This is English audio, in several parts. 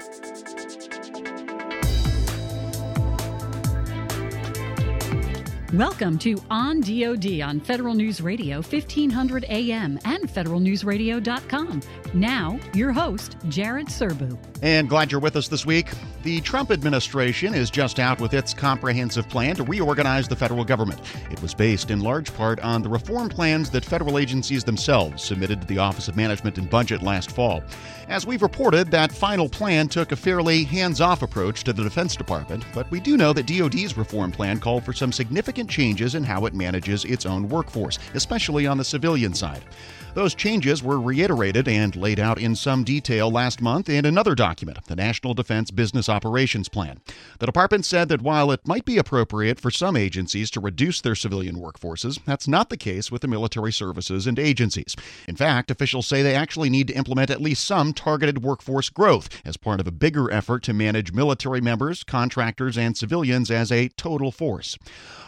thank you Welcome to On DoD on Federal News Radio 1500 AM and federalnewsradio.com. Now, your host, Jared Serbu. And glad you're with us this week. The Trump administration is just out with its comprehensive plan to reorganize the federal government. It was based in large part on the reform plans that federal agencies themselves submitted to the Office of Management and Budget last fall. As we've reported, that final plan took a fairly hands off approach to the Defense Department, but we do know that DoD's reform plan called for some significant changes in how it manages its own workforce, especially on the civilian side. Those changes were reiterated and laid out in some detail last month in another document, the National Defense Business Operations Plan. The department said that while it might be appropriate for some agencies to reduce their civilian workforces, that's not the case with the military services and agencies. In fact, officials say they actually need to implement at least some targeted workforce growth as part of a bigger effort to manage military members, contractors, and civilians as a total force.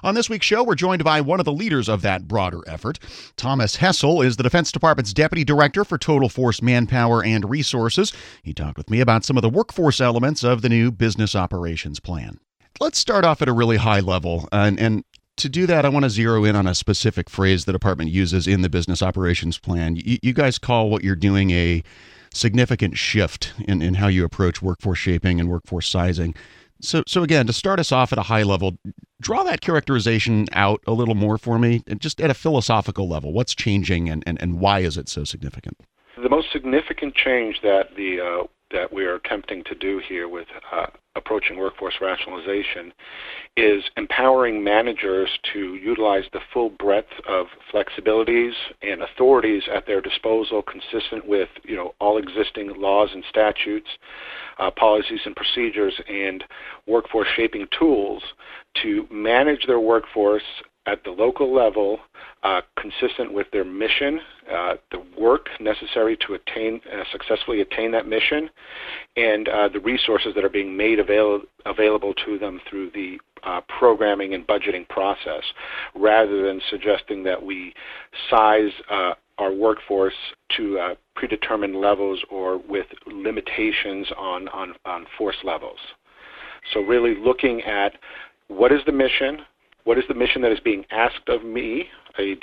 On this week's show, we're joined by one of the leaders of that broader effort. Thomas Hessel is the Defense Department's Deputy Director for Total Force Manpower and Resources. He talked with me about some of the workforce elements of the new Business Operations Plan. Let's start off at a really high level. And, and to do that, I want to zero in on a specific phrase the department uses in the Business Operations Plan. You, you guys call what you're doing a significant shift in, in how you approach workforce shaping and workforce sizing. So, so again, to start us off at a high level, draw that characterization out a little more for me, and just at a philosophical level. What's changing, and, and, and why is it so significant? The most significant change that the uh, that we are attempting to do here with uh, approaching workforce rationalization is empowering managers to utilize the full breadth of flexibilities and authorities at their disposal consistent with you know all existing laws and statutes uh, policies and procedures and workforce shaping tools to manage their workforce at the local level, uh, consistent with their mission, uh, the work necessary to attain uh, successfully attain that mission, and uh, the resources that are being made avail- available to them through the uh, programming and budgeting process, rather than suggesting that we size uh, our workforce to predetermined levels or with limitations on, on, on force levels. So really looking at what is the mission, what is the mission that is being asked of me, a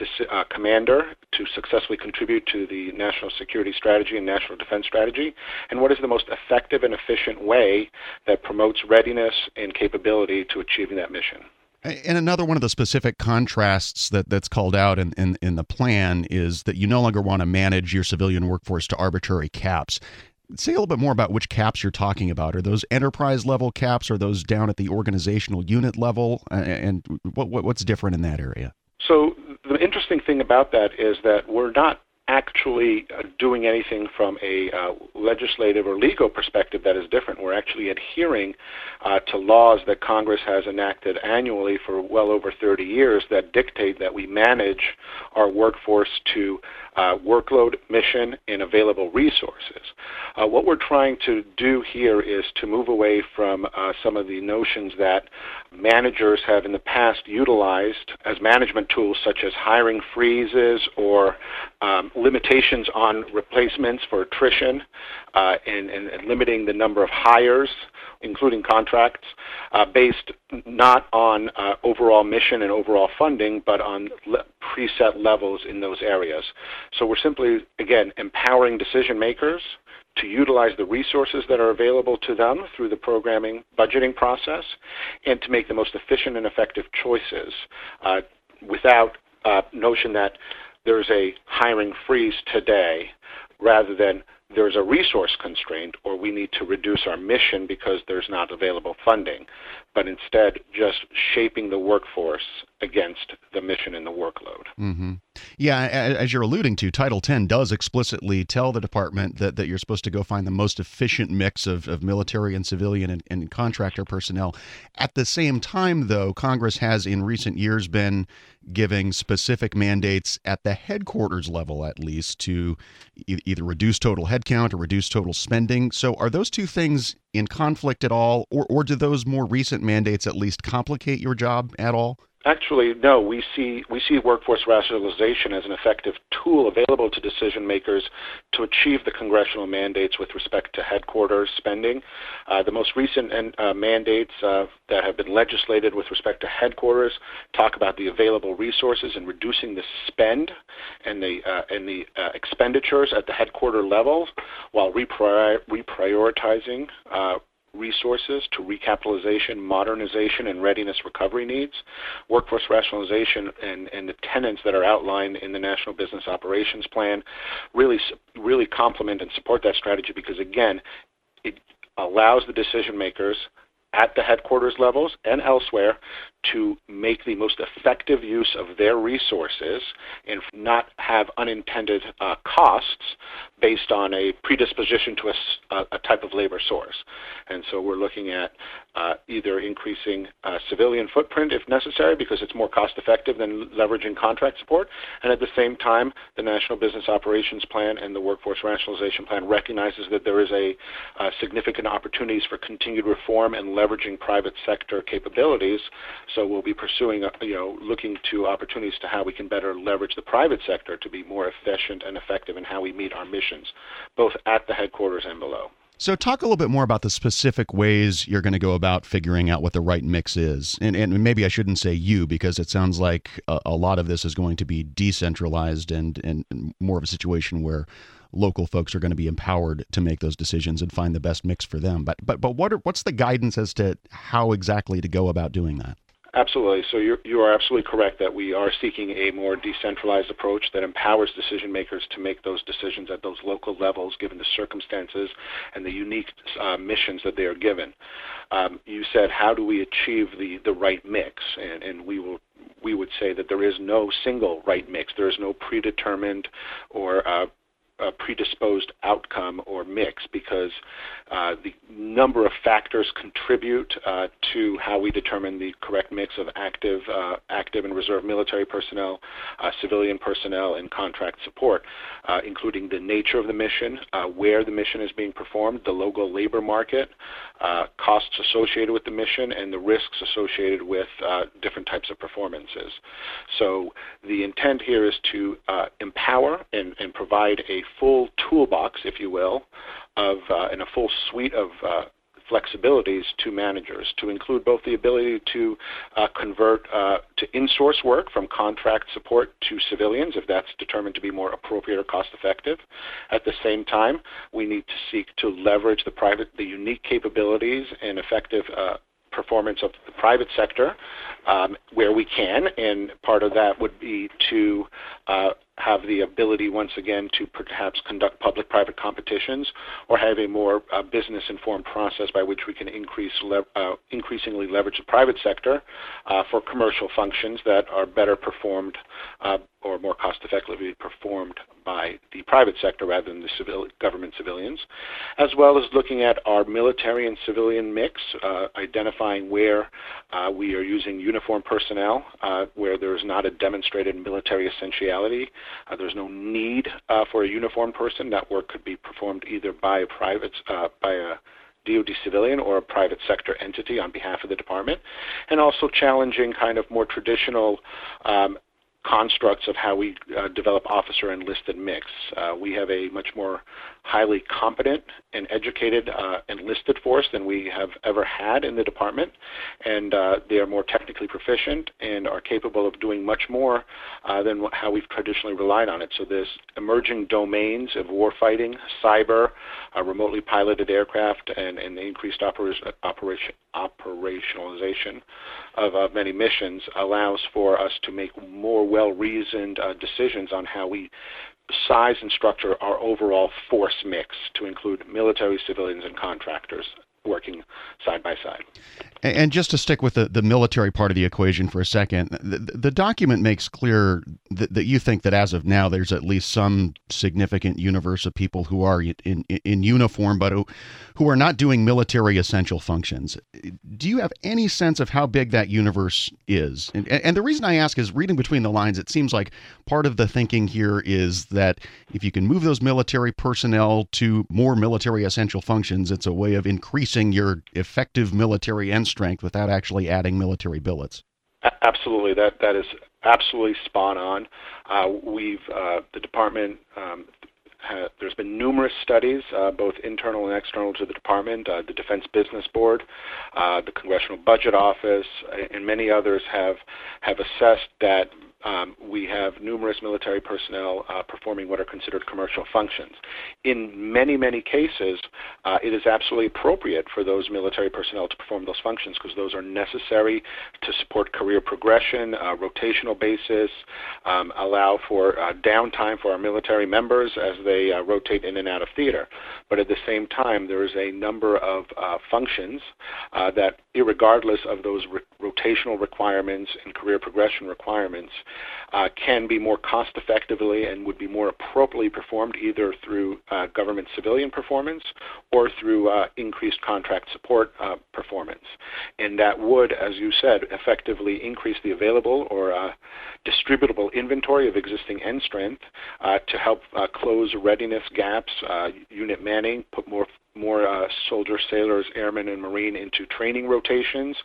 commander, to successfully contribute to the national security strategy and national defense strategy? And what is the most effective and efficient way that promotes readiness and capability to achieving that mission? And another one of the specific contrasts that, that's called out in, in, in the plan is that you no longer want to manage your civilian workforce to arbitrary caps. Say a little bit more about which caps you're talking about. Are those enterprise level caps? Are those down at the organizational unit level? And what, what, what's different in that area? So the interesting thing about that is that we're not actually uh, doing anything from a uh, legislative or legal perspective that is different. We're actually adhering uh, to laws that Congress has enacted annually for well over 30 years that dictate that we manage our workforce to uh, workload, mission, and available resources. Uh, what we're trying to do here is to move away from uh, some of the notions that managers have in the past utilized as management tools, such as hiring freezes or um, limitations on replacements for attrition uh, and, and, and, limiting the number of hires, including contracts, uh, based not on uh, overall mission and overall funding, but on le- preset levels in those areas. So we're simply, again, empowering decision makers to utilize the resources that are available to them through the programming budgeting process and to make the most efficient and effective choices uh, without uh, notion that there's a hiring freeze today rather than there's a resource constraint or we need to reduce our mission because there's not available funding, but instead just shaping the workforce against the mission and the workload. Mm-hmm. Yeah, as you're alluding to, Title 10 does explicitly tell the department that, that you're supposed to go find the most efficient mix of, of military and civilian and, and contractor personnel. At the same time, though, Congress has in recent years been giving specific mandates at the headquarters level, at least, to e- either reduce total headcount or reduce total spending. So, are those two things in conflict at all, or, or do those more recent mandates at least complicate your job at all? Actually, no. We see we see workforce rationalization as an effective tool available to decision makers to achieve the congressional mandates with respect to headquarters spending. Uh, the most recent uh, mandates uh, that have been legislated with respect to headquarters talk about the available resources and reducing the spend and the uh, and the uh, expenditures at the headquarter level, while reprior- reprioritizing uh, resources to recapitalization, modernization, and readiness recovery needs. Workforce rationalization and, and the tenets that are outlined in the National Business Operations Plan really, really complement and support that strategy because, again, it allows the decision makers at the headquarters levels and elsewhere to make the most effective use of their resources and not have unintended uh, costs based on a predisposition to a, a, type of labor source. And so we're looking at uh, either increasing uh, civilian footprint if necessary because it's more cost effective than leveraging contract support, and at the same time, the National Business Operations Plan and the Workforce Rationalization Plan recognizes that there is a uh, significant opportunities for continued reform and leveraging private sector capabilities so we'll be pursuing, uh, you know, looking to opportunities to how we can better leverage the private sector to be more efficient and effective in how we meet our missions, both at the headquarters and below. So, talk a little bit more about the specific ways you're going to go about figuring out what the right mix is. And, and maybe I shouldn't say you, because it sounds like a, a, lot of this is going to be decentralized and, and more of a situation where local folks are going to be empowered to make those decisions and find the best mix for them. But, but, but what are, what's the guidance as to how exactly to go about doing that? Absolutely. So you're, you are absolutely correct that we are seeking a more decentralized approach that empowers decision makers to make those decisions at those local levels, given the circumstances and the unique uh, missions that they are given. Um, you said, how do we achieve the, the right mix? And, and we will we would say that there is no single right mix. There is no predetermined or uh, a predisposed outcome or mix because uh, the number of factors contribute uh, to how we determine the correct mix of active, uh, active and reserve military personnel, uh, civilian personnel, and contract support, uh, including the nature of the mission, uh, where the mission is being performed, the local labor market, costs associated with the mission, and the risks associated with different types of performances. So the intent here is to empower and, and provide a full toolbox, if you will, of uh, and a full suite of uh, flexibilities to managers to include both the ability to uh, convert uh, to in-source work from contract support to civilians if that's determined to be more appropriate or cost effective. At the same time, we need to seek to leverage the private, the unique capabilities and effective uh, performance of the private sector um, where we can, and part of that would be to uh, have the ability once again to perhaps conduct public-private competitions or have a more uh, business-informed process by which we can increase le- uh, increasingly leverage the private sector uh, for commercial functions that are better performed uh, or more cost-effectively performed by the private sector rather than the civil, government civilians, as well as looking at our military and civilian mix, uh, identifying where uh, we are using uniform personnel, where there is not a demonstrated military essentiality, uh, there's no need uh, for a uniformed person. That work could be performed either by a private, uh, by a DoD civilian or a private sector entity on behalf of the department, and also challenging kind of more traditional um, constructs of how we uh, develop officer enlisted mix. Uh, we have a much more highly competent and educated uh, enlisted force than we have ever had in the department, and uh, they are more technically proficient and are capable of doing much more uh, than how we've traditionally relied on it. So there's emerging domains of warfighting, cyber, uh, remotely piloted aircraft, and, and the increased operation, operation, operationalization of many missions allows for us to make more well-reasoned uh, decisions on how we size and structure our overall force mix to include military, civilians, and contractors working side by side. And just to stick with the, the military part of the equation for a second, the, the document makes clear that, that, you think that as of now, there's at least some significant universe of people who are in, in, uniform, but who, who are not doing military essential functions. Do you have any sense of how big that universe is? And, and the reason I ask is reading between the lines, it seems like part of the thinking here is that if you can move those military personnel to more military essential functions, it's a way of increasing your effective military end strength without actually adding military billets. Absolutely, that that is absolutely spot on. Uh, we've uh, the department. Um, there's been numerous studies, uh, both internal and external to the department. Uh, the Defense Business Board, uh, the Congressional Budget Office, and many others have have assessed that um, we have numerous military personnel uh, performing what are considered commercial functions. In many, many cases, uh, it is absolutely appropriate for those military personnel to perform those functions because those are necessary to support career progression, uh, rotational basis, um, allow for uh, downtime for our military members as they uh, rotate in and out of theater. But at the same time, there is a number of uh, functions that, regardless of those re- rotational requirements and career progression requirements, uh, can be more cost effectively and would be more appropriately performed either through uh, government civilian performance or through uh, increased contract support uh, performance. And that would, as you said, effectively increase the available or uh, distributable inventory of existing end strength uh, to help close readiness gaps, unit manning, put more more uh, soldiers, sailors, airmen, and marine into training rotations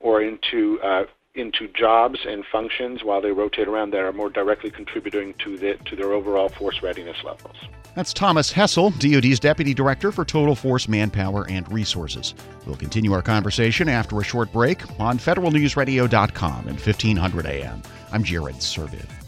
or into uh, into jobs and functions while they rotate around that are more directly contributing to, the, to their overall force readiness levels. That's Thomas Hessel, DoD's Deputy Director for Total Force Manpower and Resources. We'll continue our conversation after a short break on federalnewsradio.com and 1500 AM. I'm Jared Serbu.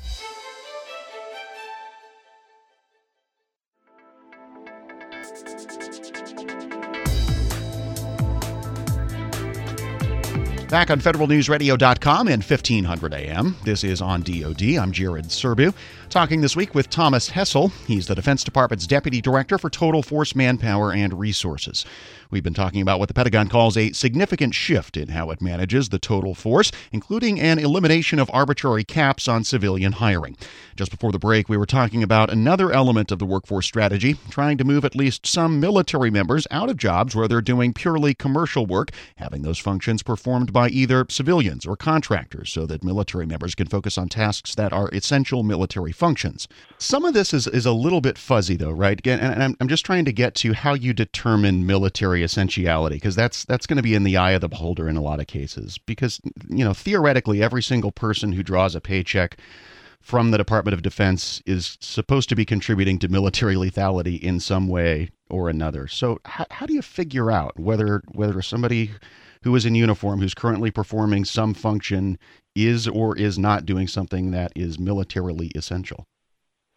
Back on federalnewsradio.com and 1500 AM. This is on DoD. I'm Jared Serbu. Talking this week with Thomas Hessel. He's the Defense Department's Deputy Director for Total Force Manpower and Resources. We've been talking about what the Pentagon calls a significant shift in how it manages the total force, including an elimination of arbitrary caps on civilian hiring. Just before the break, we were talking about another element of the workforce strategy, trying to move at least some military members out of jobs where they're doing purely commercial work, having those functions performed by either civilians or contractors so that military members can focus on tasks that are essential military functions. Some of this is, is a little bit fuzzy, though, right? And, and I'm, I'm just trying to get to how you determine military essentiality because that's that's going to be in the eye of the beholder in a lot of cases because you know theoretically every single person who draws a paycheck from the Department of Defense is supposed to be contributing to military lethality in some way or another. So how, how do you figure out whether whether somebody who is in uniform who's currently performing some function is or is not doing something that is militarily essential?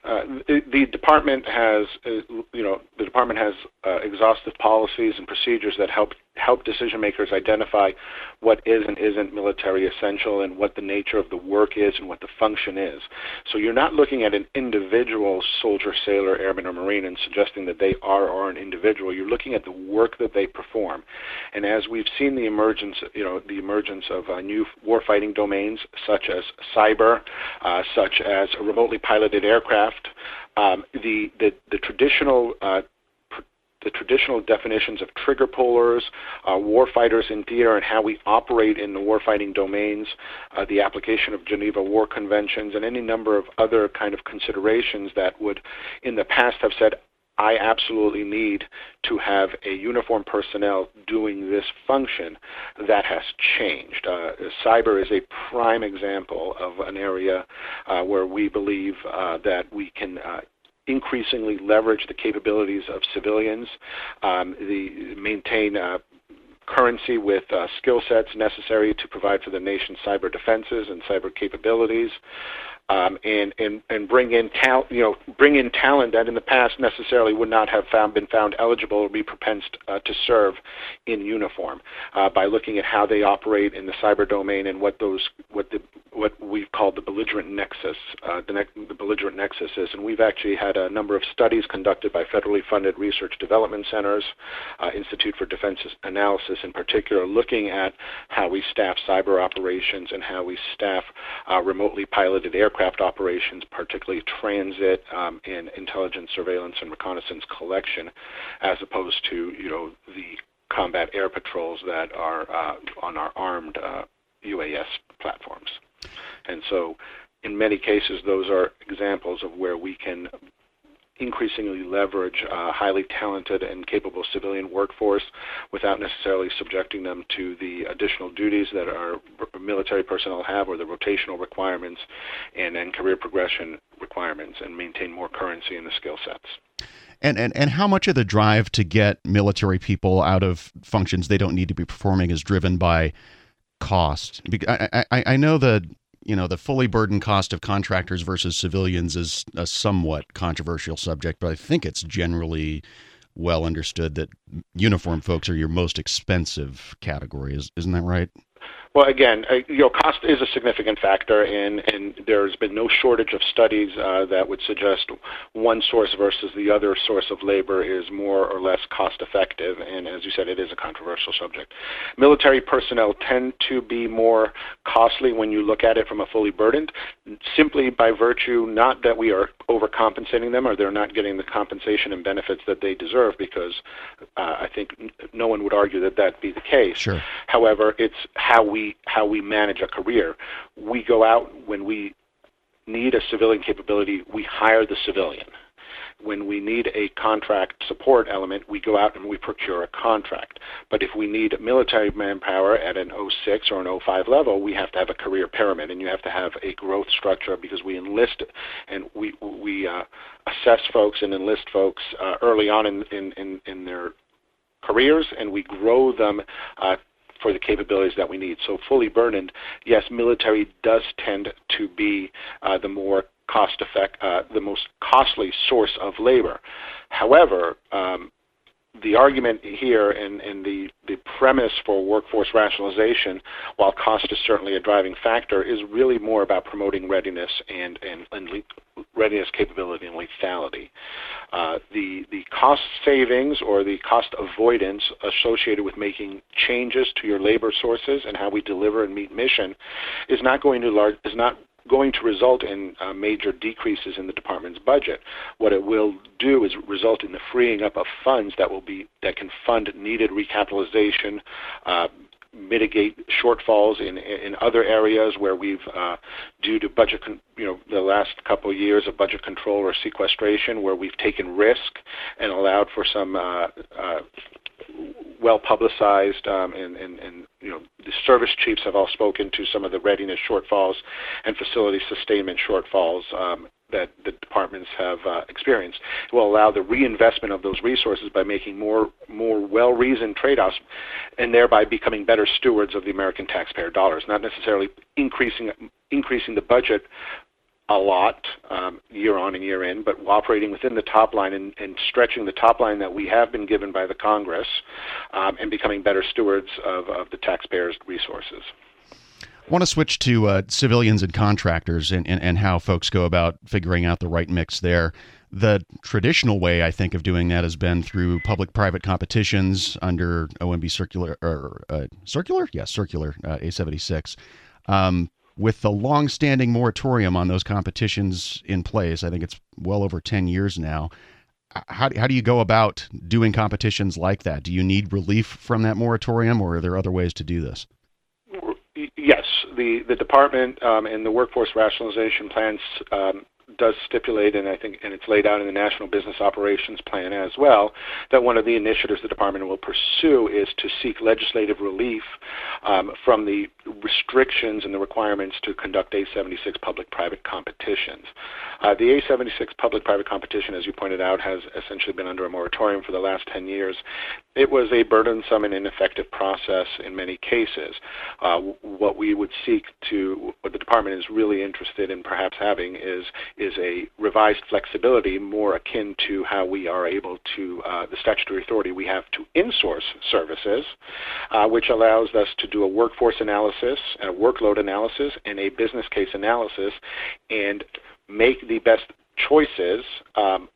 Uh, the, department has, uh, you know, the department has uh, exhaustive policies and procedures that help help decision makers identify what is and isn't military essential and what the nature of the work is and what the function is. So you're not looking at an individual soldier, sailor, airman, or marine and suggesting that they are or an individual. You're looking at the work that they perform. And as we've seen the emergence, you know, the emergence of uh, new warfighting domains such as cyber, uh, such as remotely piloted aircraft, um, the, the, the traditional uh, the traditional definitions of trigger pullers, uh, warfighters in theater, and how we operate in the warfighting domains, uh, the application of Geneva War Conventions, and any number of other kind of considerations that would, in the past, have said, I absolutely need to have a uniform personnel doing this function. That has changed. Uh, cyber is a prime example of an area uh, where we believe uh, that we can uh, increasingly leverage the capabilities of civilians, um, the maintain uh, currency with uh, skill sets necessary to provide for the nation's cyber defenses and cyber capabilities um, and, and, and bring in talent, you know, bring in talent that in the past necessarily would not have found, been found eligible or be propensed uh, to serve in uniform uh, by looking at how they operate in the cyber domain and what those what the what we've called the belligerent nexus, uh, the, ne- the belligerent nexus is, and we've actually had a number of studies conducted by federally funded research development centers, uh, Institute for Defense Analysis in particular, looking at how we staff cyber operations and how we staff uh, remotely piloted aircraft aircraft operations, particularly transit um, and intelligence, surveillance, and reconnaissance collection, as opposed to you know the combat air patrols that are uh, on our armed uh, UAS platforms. And so, in many cases, those are examples of where we can increasingly leverage a highly talented and capable civilian workforce without necessarily subjecting them to the additional duties that our military personnel have or the rotational requirements and, and career progression requirements and maintain more currency in the skill sets. And, and and how much of the drive to get military people out of functions they don't need to be performing is driven by cost? I, I, I know the you know the fully burdened cost of contractors versus civilians is a somewhat controversial subject, but I think it's generally well understood that uniform folks are your most expensive category. Is, isn't that right? Well, again, uh, you know, cost is a significant factor, and, and there's been no shortage of studies uh, that would suggest one source versus the other source of labor is more or less cost effective. And as you said, it is a controversial subject. Military personnel tend to be more costly when you look at it from a fully burdened, simply by virtue not that we are overcompensating them or they're not getting the compensation and benefits that they deserve, because uh, I think no one would argue that that be the case. Sure. However, it's how we how we manage a career. We go out when we need a civilian capability, we hire the civilian. When we need a contract support element, we go out and we procure a contract. But if we need military manpower at an 06 or an 05 level, we have to have a career pyramid, and you have to have a growth structure because we enlist and we we uh, assess folks and enlist folks uh, early on in, in, in, in their careers, and we grow them uh, for the capabilities that we need. So fully burdened, yes, military does tend to be uh, the more cost effect, uh, the most costly source of labor. However, um, the argument here and, and the, the premise for workforce rationalization, while cost is certainly a driving factor, is really more about promoting readiness and, and, and readiness capability and lethality. Uh, the, the cost savings or the cost avoidance associated with making changes to your labor sources and how we deliver and meet mission is not going to large, is not going to result in uh, major decreases in the department's budget. What it will do is result in the freeing up of funds that will be that can fund needed recapitalization, uh, mitigate shortfalls in in other areas where we've uh, due to budget con- you know the last couple of years of budget control or sequestration where we've taken risk and allowed for some uh, uh, well publicized, um, and, and, and you know the service chiefs have all spoken to some of the readiness shortfalls and facility sustainment shortfalls um, that the departments have uh, experienced. It will allow the reinvestment of those resources by making more more well-reasoned trade-offs, and thereby becoming better stewards of the American taxpayer dollars. Not necessarily increasing increasing the budget a lot um, year on and year in, but operating within the top line and, and, stretching the top line that we have been given by the Congress um, and becoming better stewards of, of, the taxpayers' resources. I want to switch to uh, civilians and contractors and, and, and how folks go about figuring out the right mix there. The traditional way, I think, of doing that has been through public-private competitions under OMB circular or uh, circular, yes, circular uh, A76. Um, with the long-standing moratorium on those competitions in place, I think it's well over 10 years now. How, how do you go about doing competitions like that? Do you need relief from that moratorium, or are there other ways to do this? Yes, the the department um, and the workforce rationalization plans um, does stipulate, and I think, and it's laid out in the National Business Operations Plan as well, that one of the initiatives the department will pursue is to seek legislative relief um, from the restrictions and the requirements to conduct A76 public-private competitions. Uh, the A76 public-private competition, as you pointed out, has essentially been under a moratorium for the last 10 years. It was a burdensome and ineffective process in many cases. Uh, what we would seek to, what the department is really interested in perhaps having is is a revised flexibility more akin to how we are able to uh, the statutory authority we have to insource services, uh, which allows us to do a workforce analysis, a workload analysis, and a business case analysis, and make the best choices um,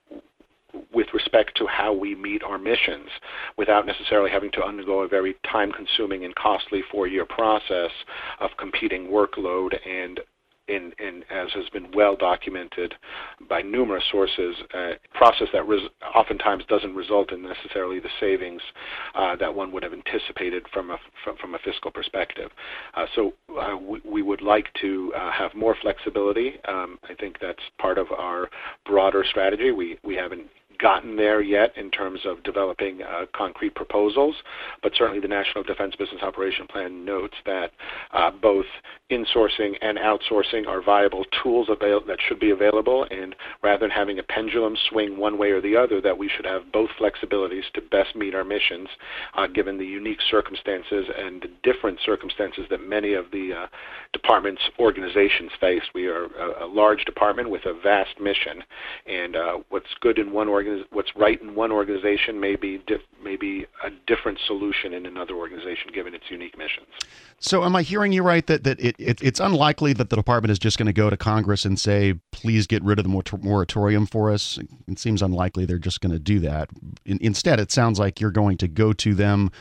with respect to how we meet our missions without necessarily having to undergo a very time consuming and costly four year process of competing workload and in, in, as has been well documented by numerous sources, a process that res- oftentimes doesn't result in necessarily the savings uh, that one would have anticipated from a, from, from a fiscal perspective. Uh, so uh, we, we, would like to uh, have more flexibility. Um, I think that's part of our broader strategy. We, we haven't gotten there yet in terms of developing uh, concrete proposals, but certainly the National Defense Business Operation Plan notes that uh, both insourcing and outsourcing are viable tools avail- that should be available, and rather than having a pendulum swing one way or the other, that we should have both flexibilities to best meet our missions, uh, given the unique circumstances and the different circumstances that many of the uh, department's organizations face. We are a, a, large department with a vast mission, and uh, what's good in one organization organiz- what's right in one organization may be dif- may be a different solution in another organization given its unique missions. So, am I hearing you right that that it, it it's unlikely that the department is just going to go to Congress and say, "Please get rid of the moratorium for us"? It seems unlikely they're just going to do that. In, instead, it sounds like you're going to go to them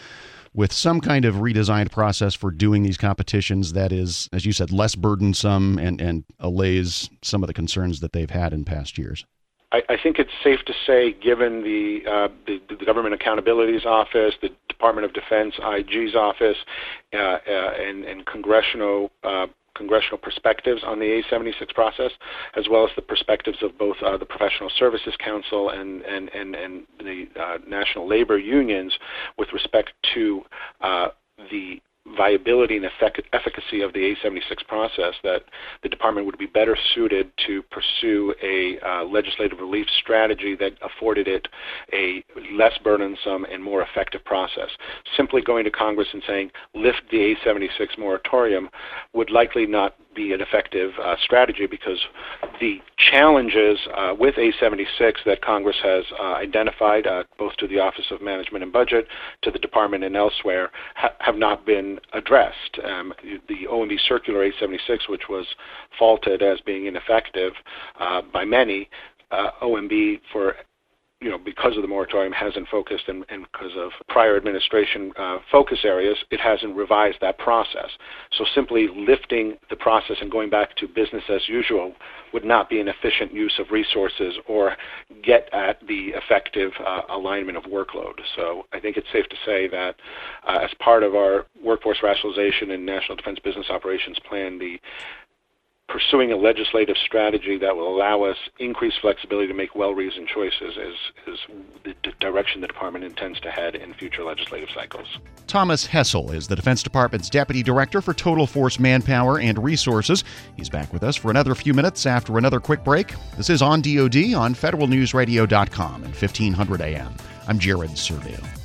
with some kind of redesigned process for doing these competitions that is, as you said, less burdensome and, and allays some of the concerns that they've had in past years. I, I think it's safe to say, given the, uh, the, the Government Accountability's Office, the Department of Defense IG's office, uh, uh, and, and congressional uh, congressional perspectives on the A76 process, as well as the perspectives of both uh, the Professional Services Council and, and, and, and the uh, national labor unions with respect to uh, the viability and efficacy of the A76 process that the department would be better suited to pursue a uh, legislative relief strategy that afforded it a less burdensome and more effective process. Simply going to Congress and saying, lift the A76 moratorium would likely not be an effective uh, strategy because the challenges uh, with A76 that Congress has uh, identified, uh, both to the Office of Management and Budget, to the Department, and elsewhere, ha- have not been addressed. Um, the OMB Circular A76, which was faulted as being ineffective uh, by many, uh, OMB for you know, because of the moratorium hasn't focused and, and because of prior administration uh, focus areas, it hasn't revised that process. So simply lifting the process and going back to business as usual would not be an efficient use of resources or get at the effective uh, alignment of workload. So I think it's safe to say that uh, as part of our workforce rationalization and National Defense Business Operations Plan, the pursuing a legislative strategy that will allow us increased flexibility to make well-reasoned choices is, is the d- direction the department intends to head in future legislative cycles. Thomas Hessel is the Defense Department's Deputy Director for Total Force Manpower and Resources. He's back with us for another few minutes after another quick break. This is on DoD on FederalNewsRadio.com and 1500 AM. I'm Jared Serbu.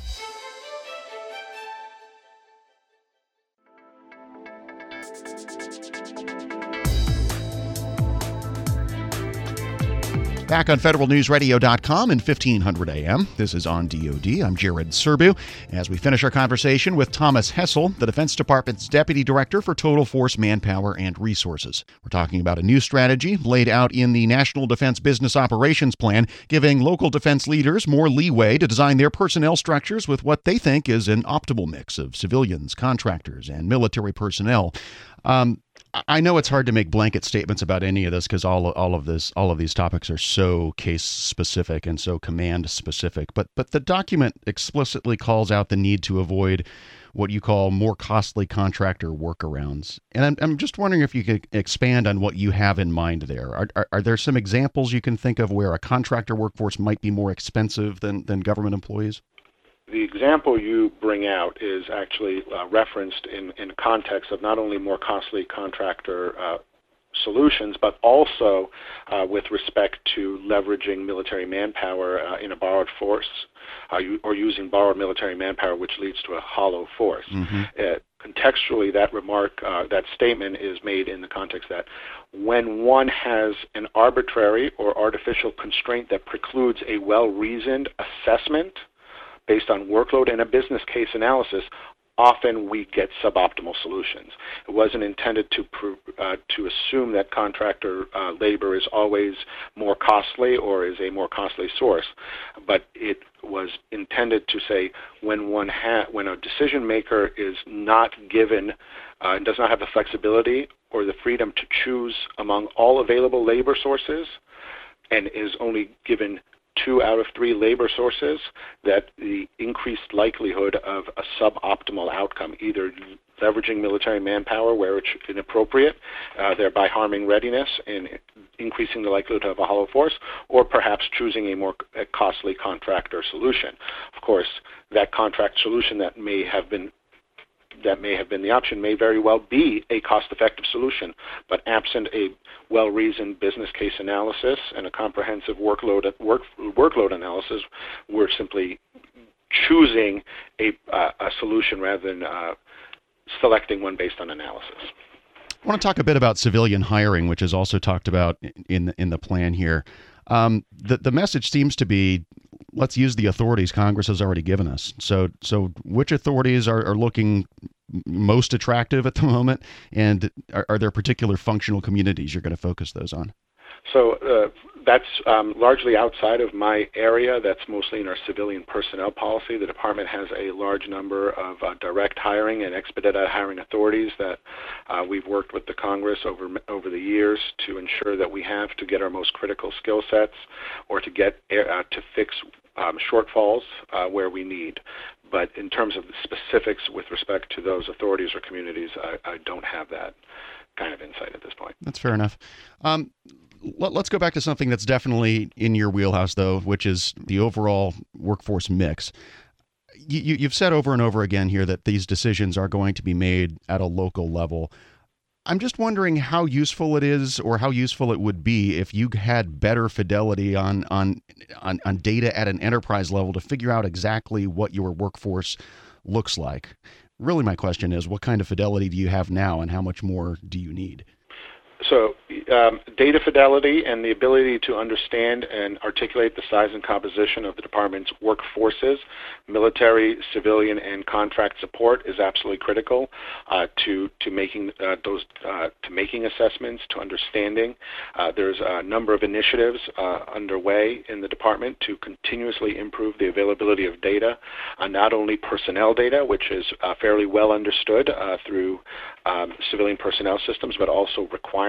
Back on federalnewsradio.com and 1500 AM. This is on DoD. I'm Jared Serbu. As we finish our conversation with Thomas Hessel, the Defense Department's Deputy Director for Total Force Manpower and Resources. We're talking about a new strategy laid out in the National Defense Business Operations Plan, giving local defense leaders more leeway to design their personnel structures with what they think is an optimal mix of civilians, contractors, and military personnel. Um, I know it's hard to make blanket statements about any of this because all all of this all of these topics are so case specific and so command specific. But but the document explicitly calls out the need to avoid what you call more costly contractor workarounds. And I'm, I'm just wondering if you could expand on what you have in mind there. Are, are, are there some examples you can think of where a contractor workforce might be more expensive than, than government employees? The example you bring out is actually uh, referenced in, in context of not only more costly contractor uh, solutions, but also uh, with respect to leveraging military manpower uh, in a borrowed force uh, or using borrowed military manpower, which leads to a hollow force. Mm-hmm. Uh, contextually, that remark, that statement is made in the context that when one has an arbitrary or artificial constraint that precludes a well reasoned assessment based on workload and a business case analysis, often we get suboptimal solutions. It wasn't intended to uh, to assume that contractor uh, labor is always more costly or is a more costly source, but it was intended to say when one when a decision maker is not given uh, and does not have the flexibility or the freedom to choose among all available labor sources and is only given two out of three labor sources, that the increased likelihood of a suboptimal outcome, either leveraging military manpower where it's inappropriate, uh, thereby harming readiness and increasing the likelihood of a hollow force, or perhaps choosing a more costly contractor solution. Of course, that contract solution that may have been that may have been the option may very well be a cost-effective solution, but absent a well-reasoned business case analysis and a comprehensive workload work, workload analysis, we're simply choosing a, uh, a solution rather than uh, selecting one based on analysis. I want to talk a bit about civilian hiring, which is also talked about in in the plan here. Um, the the message seems to be let's use the authorities Congress has already given us. So so which authorities are, are looking most attractive at the moment, and are, are there particular functional communities you're going to focus those on? So uh, that's um, largely outside of my area. That's mostly in our civilian personnel policy. The department has a large number of uh, direct hiring and expedited hiring authorities that uh, we've worked with the Congress over over the years to ensure that we have to get our most critical skill sets or to get uh, to fix um, shortfalls uh, where we need. But in terms of the specifics with respect to those authorities or communities, I, I don't have that kind of insight at this point. That's fair enough. Um, let, us go back to something that's definitely in your wheelhouse, though, which is the overall workforce mix. You, you've said over and over again here that these decisions are going to be made at a local level. I'm just wondering how useful it is or how useful it would be if you had better fidelity on, on, on, on data at an enterprise level to figure out exactly what your workforce looks like. Really, my question is what kind of fidelity do you have now and how much more do you need? So um, data fidelity and the ability to understand and articulate the size and composition of the department's workforces, military, civilian, and contract support is absolutely critical uh, to to making uh, those uh, to making assessments, to understanding. Uh, there's a number of initiatives uh, underway in the department to continuously improve the availability of data, uh, not only personnel data, which is fairly well understood through um, civilian personnel systems, but also requirements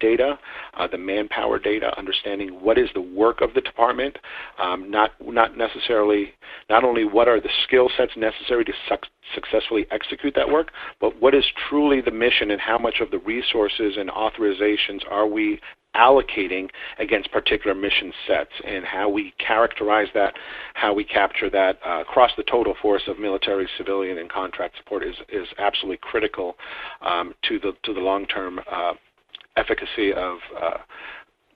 data, uh, the manpower data, understanding what is the work of the department, um, not not necessarily not only what are the skill sets necessary to su- successfully execute that work, but what is truly the mission and how much of the resources and authorizations are we allocating against particular mission sets and how we characterize that, how we capture that uh, across the total force of military, civilian, and contract support is, is absolutely critical um, to the to the long-term uh, efficacy of uh,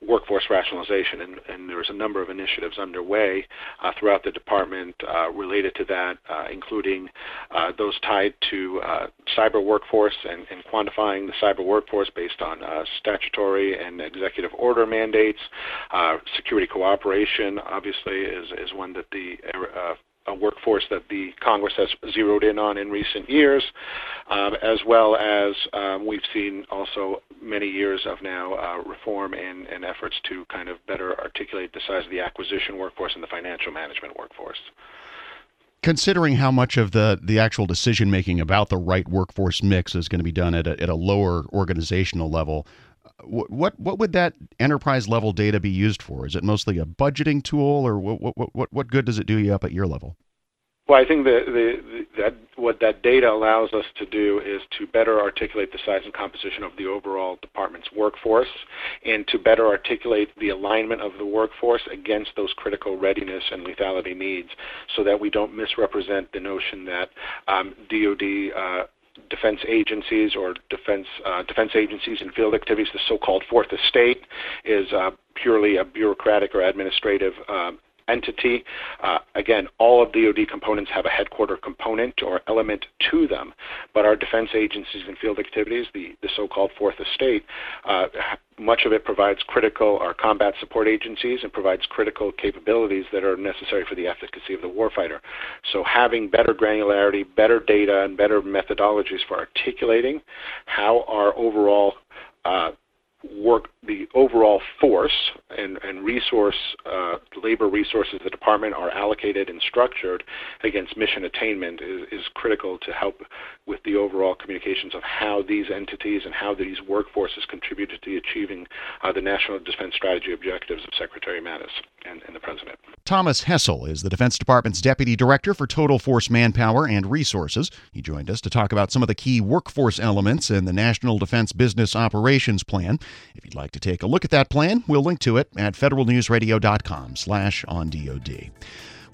workforce rationalization, and, and, a number of initiatives underway uh, throughout the department uh, related to that, uh, including uh, those tied to uh, cyber workforce and, and, quantifying the cyber workforce based on uh, statutory and executive order mandates. security cooperation, obviously, is, is one that the a workforce that the Congress has zeroed in on in recent years, um, as well as um, we've seen also many years of now uh, reform and, and, efforts to kind of better articulate the size of the acquisition workforce and the financial management workforce. Considering how much of the, the actual decision making about the right workforce mix is going to be done at a, at a lower organizational level, what what would that enterprise level data be used for? Is it mostly a budgeting tool, or what what what, what good does it do you up at your level? Well, I think that, the, the, that what that data allows us to do is to better articulate the size and composition of the overall department's workforce, and to better articulate the alignment of the workforce against those critical readiness and lethality needs, so that we don't misrepresent the notion that um, DoD uh, defense agencies or defense uh, defense agencies and field activities, the so-called fourth estate, is uh, purely a bureaucratic or administrative um, entity. Uh, again, all of the OD components have a headquarter component or element to them, but our defense agencies and field activities, the, the so-called fourth estate, uh, much of it provides critical or combat support agencies and provides critical capabilities that are necessary for the efficacy of the warfighter. So having better granularity, better data, and better methodologies for articulating how our overall uh, work the overall force and, and resource uh, labor resources the department are allocated and structured against mission attainment is, is critical to help with the overall communications of how these entities and how these workforces contributed to achieving uh, the national defense strategy objectives of Secretary Mattis and, and the President. Thomas Hessel is the Defense Department's Deputy Director for Total Force Manpower and Resources. He joined us to talk about some of the key workforce elements in the National Defense Business Operations Plan. If you'd like to take a look at that plan, we'll link to it at federalnewsradio.com slash on DoD.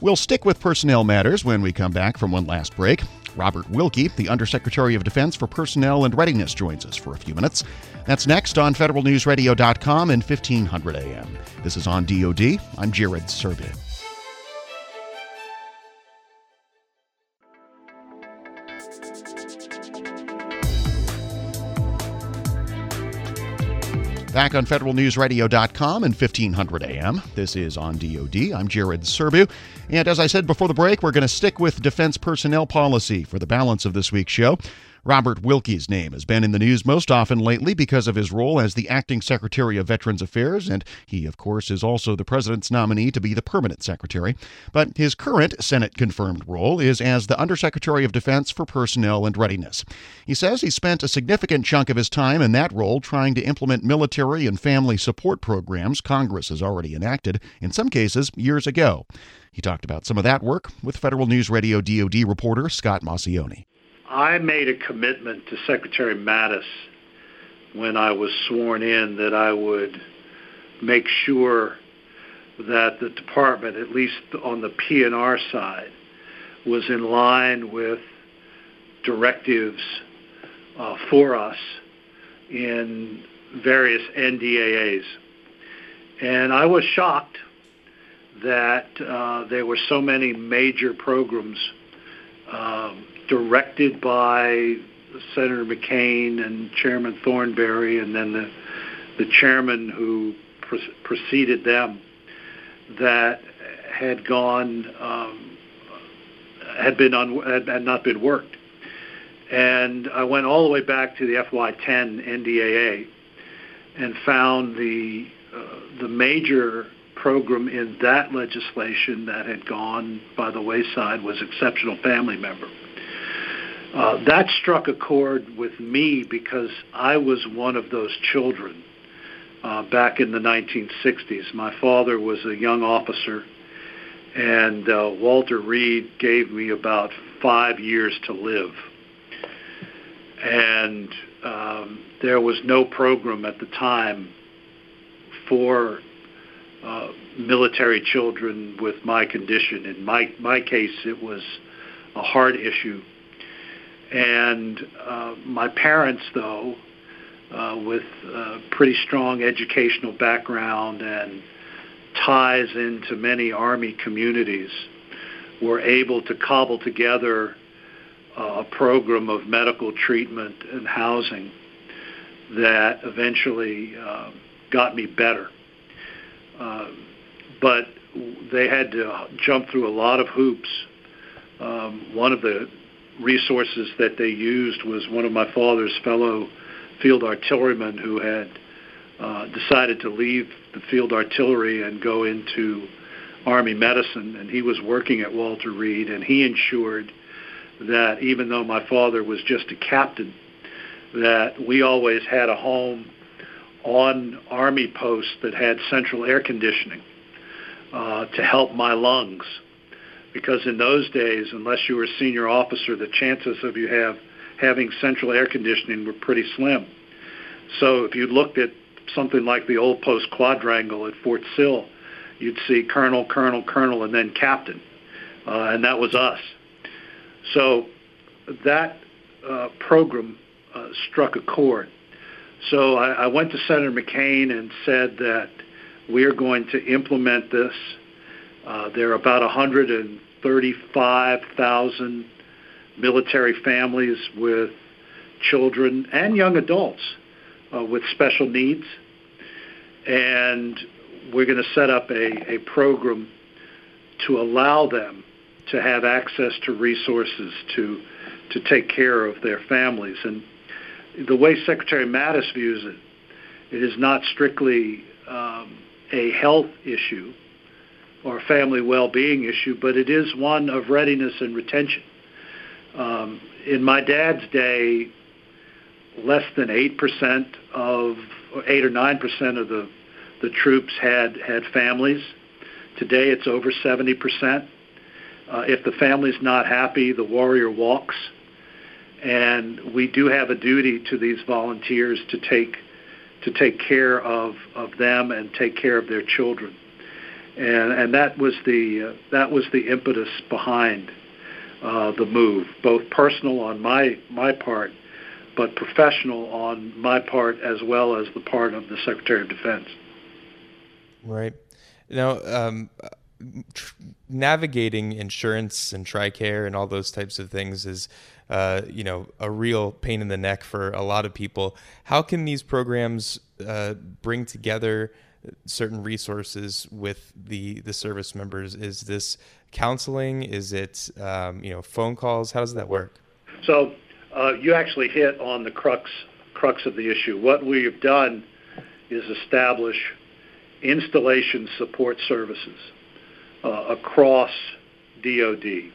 We'll stick with personnel matters when we come back from one last break. Robert Wilkie, the Undersecretary of Defense for Personnel and Readiness, joins us for a few minutes. That's next on federalnewsradio.com and 1500 AM. This is on DoD. I'm Jared Serbu. Back on federalnewsradio.com and 1500 AM. This is on DoD. I'm Jared Serbu. And as I said before the break, we're going to stick with defense personnel policy for the balance of this week's show. Robert Wilkie's name has been in the news most often lately because of his role as the acting Secretary of Veterans Affairs, and he, of course, is also the President's nominee to be the permanent Secretary. But his current Senate confirmed role is as the Undersecretary of Defense for Personnel and Readiness. He says he spent a significant chunk of his time in that role trying to implement military and family support programs Congress has already enacted, in some cases, years ago. He talked about some of that work with Federal News Radio DoD reporter Scott Maucione. I made a commitment to Secretary Mattis when I was sworn in that I would make sure that the department, at least on the P&R side, was in line with directives uh, for us in various NDAAs. And I was shocked that uh, there were so many major programs um, directed by Senator McCain and Chairman Thornberry, and then the the chairman who pre- preceded them, that had gone um, had been had, had not been worked. And I went all the way back to the FY10 NDAA and found the uh, the major program in that legislation that had gone by the wayside was exceptional family member. Uh, that struck a chord with me because I was one of those children uh, back in the 1960s. My father was a young officer, and uh, Walter Reed gave me about five years to live. And um, there was no program at the time for uh, military children with my condition. In my my case, it was a heart issue and uh, my parents, though, uh, with a pretty strong educational background and ties into many Army communities, were able to cobble together uh, a program of medical treatment and housing that eventually uh, got me better. Uh, but they had to jump through a lot of hoops. Um, one of the resources that they used was one of my father's fellow field artillerymen who had uh, decided to leave the field artillery and go into Army medicine, and he was working at Walter Reed, and he ensured that even though my father was just a captain, that we always had a home on Army posts that had central air conditioning uh, to help my lungs because in those days, unless you were a senior officer, the chances of you have having central air conditioning were pretty slim. So if you looked at something like the old post quadrangle at Fort Sill, you'd see colonel, colonel, colonel, and then captain, uh, and that was us. So that uh, program uh, struck a chord. So I, I went to Senator McCain and said that we are going to implement this uh, there are about 135,000 military families with children and young adults uh, with special needs. And we're going to set up a, a program to allow them to have access to resources to to take care of their families. And the way Secretary Mattis views it It is not strictly um, a health issue or family well-being issue, but it is one of readiness and retention. Um, in my dad's day, less than 8% of, or 8 or 9% of the, the troops had, had families. Today it's over 70%. Uh, if the family's not happy, the warrior walks. And we do have a duty to these volunteers to take to take care of, of them and take care of their children. And, and that was the uh, that was the impetus behind uh, the move, both personal on my my part, but professional on my part as well as the part of the Secretary of Defense. Right. Now, um, tr- navigating insurance and TRICARE and all those types of things is, uh, you know, a real pain in the neck for a lot of people. How can these programs uh, bring together certain resources with the the service members? Is this counseling? Is it um, you know phone calls? How does that work? So uh, you actually hit on the crux crux of the issue. What we have done is establish installation support services uh, across DoD,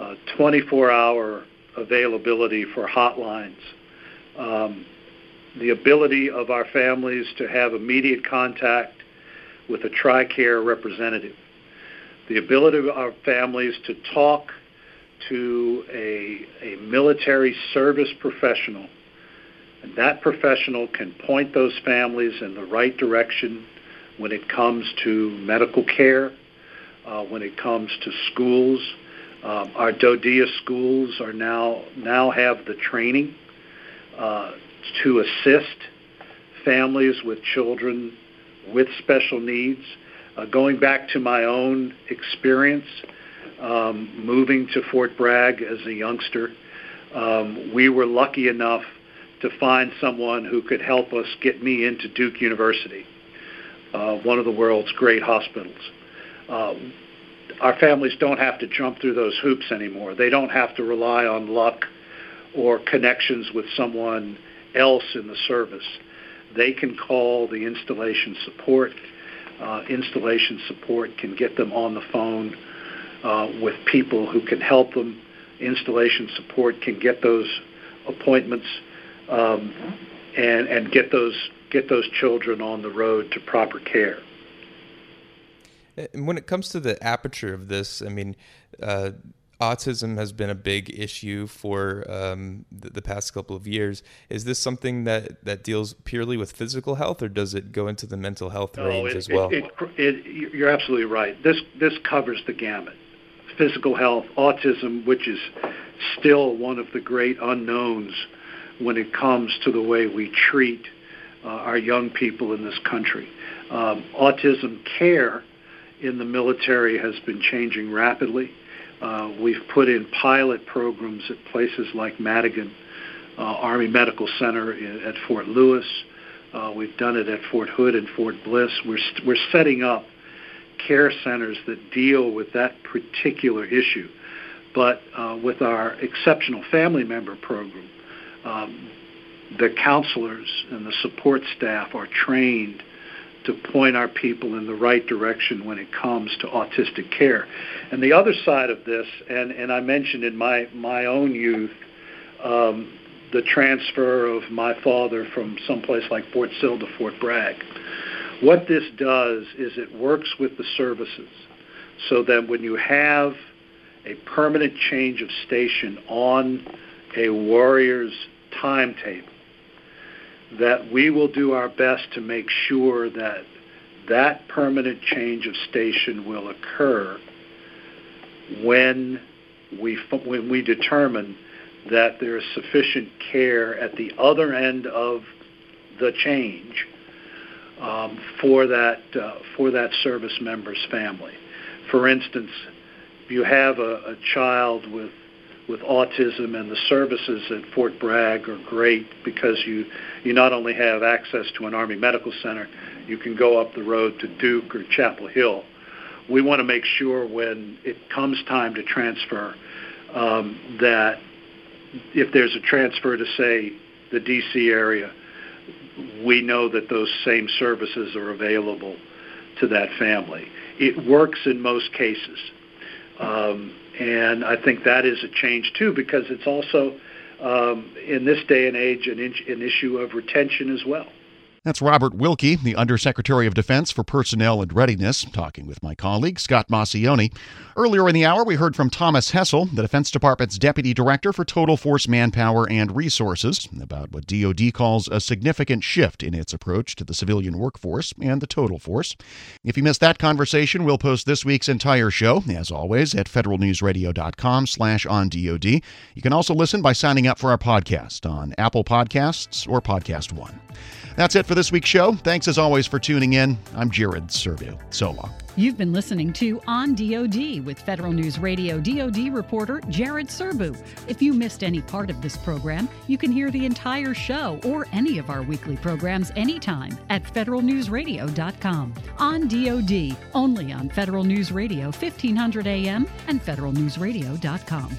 uh, 24-hour availability for hotlines. Um, the ability of our families to have immediate contact with a TRICARE representative the ability of our families to talk to a, a military service professional, and that professional can point those families in the right direction when it comes to medical care, uh, when it comes to schools. Um, our DoDEA schools are now now have the training uh, to assist families with children with special needs. Uh, going back to my own experience, um, moving to Fort Bragg as a youngster, um, we were lucky enough to find someone who could help us get me into Duke University, uh, one of the world's great hospitals. Uh, our families don't have to jump through those hoops anymore. They don't have to rely on luck or connections with someone else in the service. They can call the installation support uh, installation support can get them on the phone uh, with people who can help them. Installation support can get those appointments um, and and get those get those children on the road to proper care. And when it comes to the aperture of this, I mean, uh, autism has been a big issue for um, the, the, past couple of years. Is this something that, that deals purely with physical health, or does it go into the mental health no, range it, as well? It, it, you're absolutely right. This this covers the gamut: physical health, autism, which is still one of the great unknowns when it comes to the way we treat uh, our young people in this country. Um, autism care in the military has been changing rapidly. Uh, we've put in pilot programs at places like Madigan uh, Army Medical Center in, at Fort Lewis. Uh, we've done it at Fort Hood and Fort Bliss. We're, st- we're setting up care centers that deal with that particular issue. But uh, with our exceptional family member program, um, the counselors and the support staff are trained to point our people in the right direction when it comes to autistic care. And the other side of this, and, and I mentioned in my, my own youth, um, the transfer of my father from someplace like Fort Sill to Fort Bragg. What this does is it works with the services so that when you have a permanent change of station on a warrior's timetable, that we will do our best to make sure that that permanent change of station will occur when we when we determine that there is sufficient care at the other end of the change um, for that uh, for that service member's family. For instance, you have a, a child with with autism and the services at Fort Bragg are great because you you not only have access to an Army Medical Center, you can go up the road to Duke or Chapel Hill. We want to make sure when it comes time to transfer um, that if there's a transfer to say the D.C. area, we know that those same services are available to that family. It works in most cases. Um, and I think that is a change too, because it's also um, in this day and age an, in- an issue of retention as well. That's Robert Wilkie, the Undersecretary of Defense for Personnel and Readiness, talking with my colleague Scott Maucione. Earlier in the hour, we heard from Thomas Hessel, the Defense Department's Deputy Director for Total Force Manpower and Resources, about what DoD calls a significant shift in its approach to the civilian workforce and the total force. If you missed that conversation, we'll post this week's entire show, as always, at federalnewsradio.com slash on DoD. You can also listen by signing up for our podcast on Apple Podcasts or Podcast One. That's it for this week's show. Thanks as always for tuning in. I'm Jared Serbu. So long. You've been listening to On DoD with Federal News Radio DoD reporter Jared Serbu. If you missed any part of this program, you can hear the entire show or any of our weekly programs anytime at federalnewsradio.com. On DoD, only on Federal News Radio 1500 AM and federalnewsradio.com.